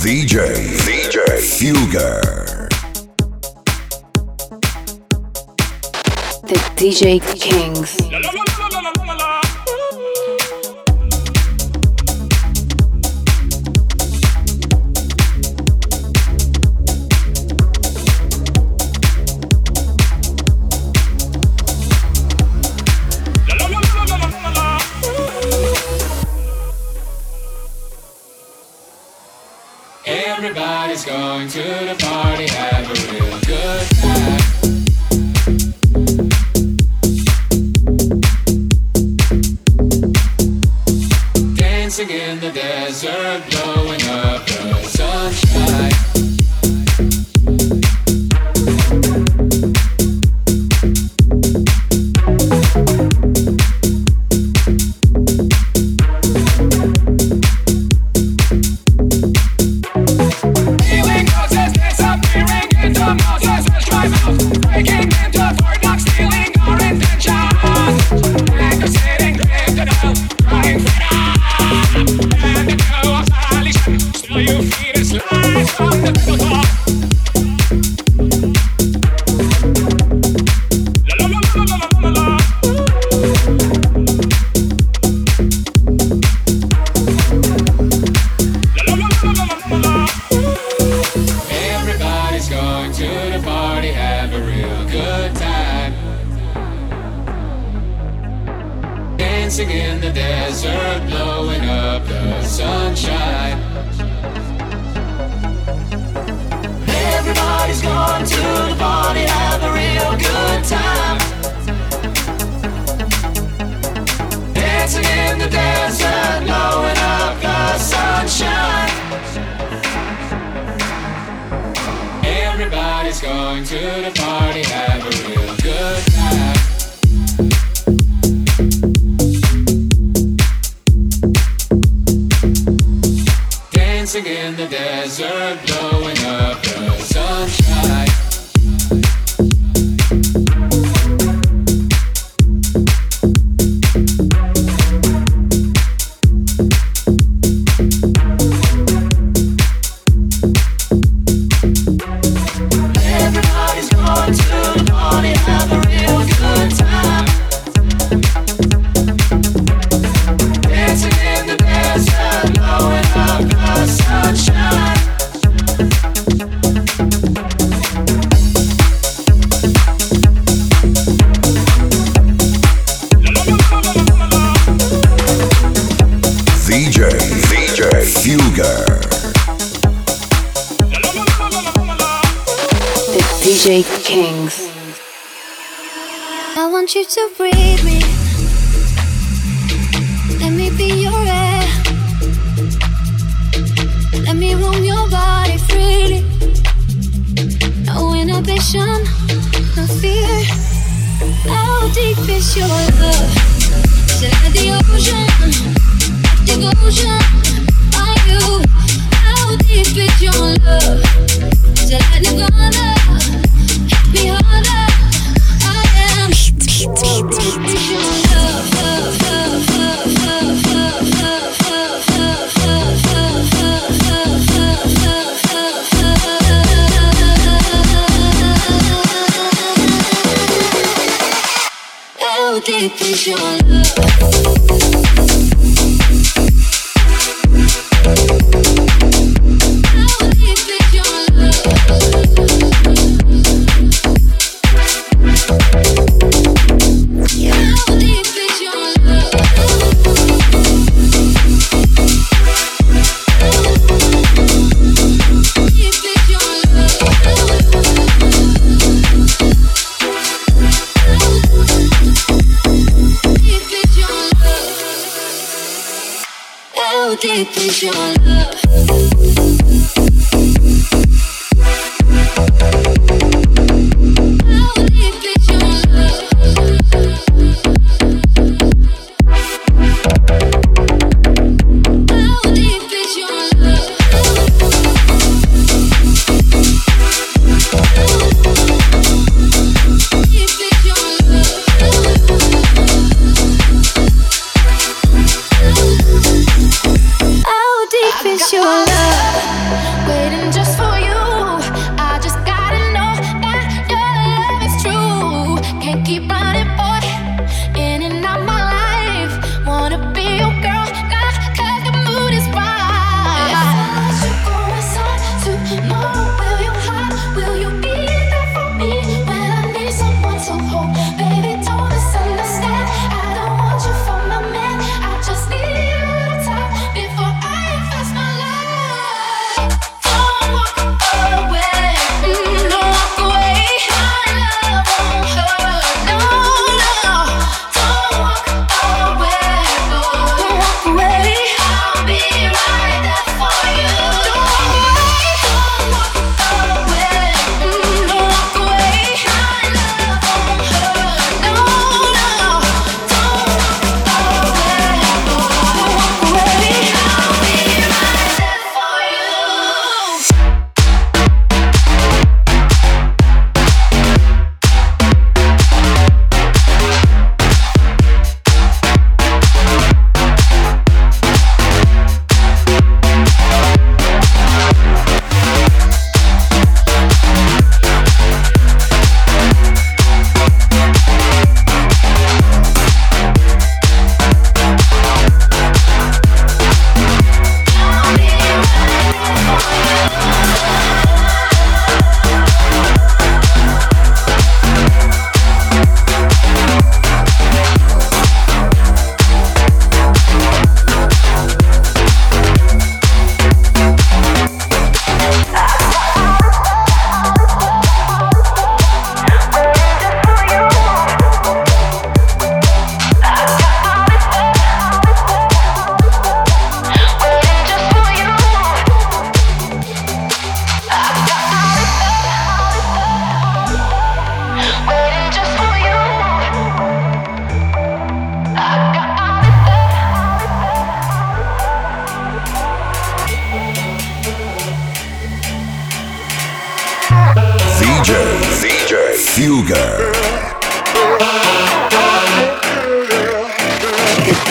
DJ, VJ Fugger. The DJ Kings. La, la, la, going to the party, have a real good time. Dancing in the desert. to the party. DJ Kings. I want you to breathe me. Let me be your air. Let me roam your body freely. No inhibition, no fear. How deep is your love? Is it like the ocean? Devotion, are you? How deep is your love? Is it like the be honest, I am. deep is your love?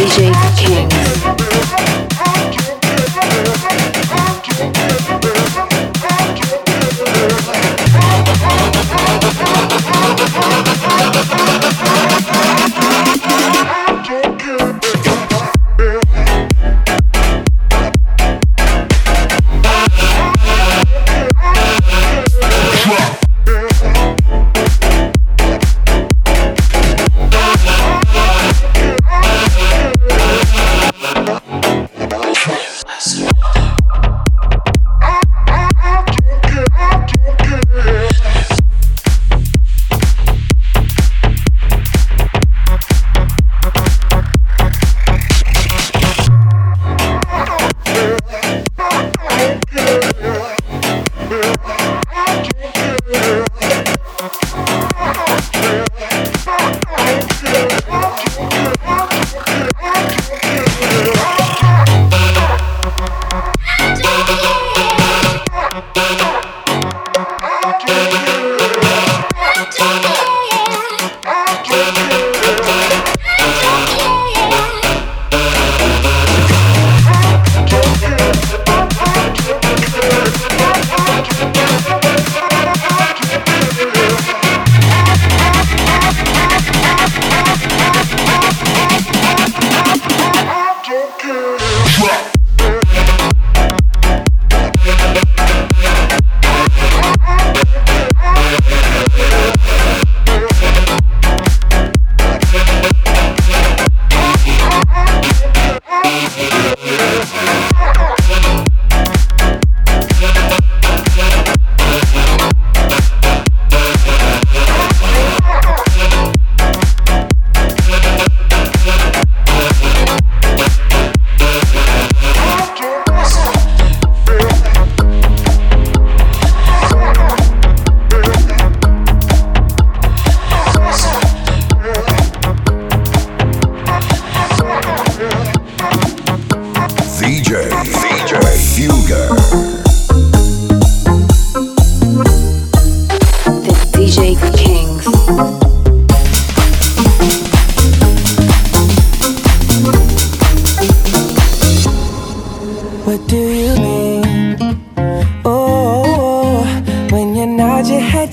DJ Kings.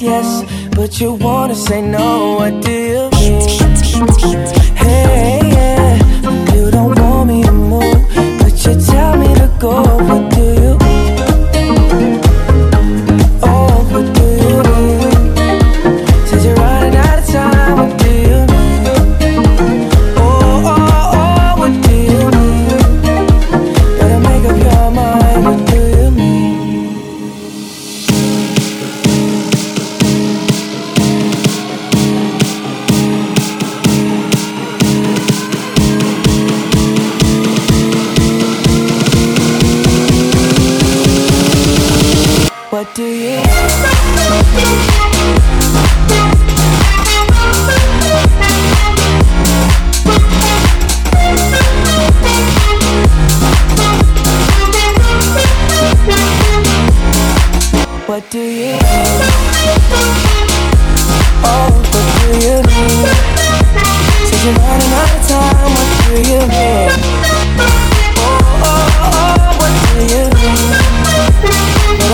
Yes, but you wanna say no. What you mean? Hey, yeah, you don't want me to move, but you tell me to go. What do you? What do you mean? Oh, what do you mean? Said you're running out of time. What do you mean?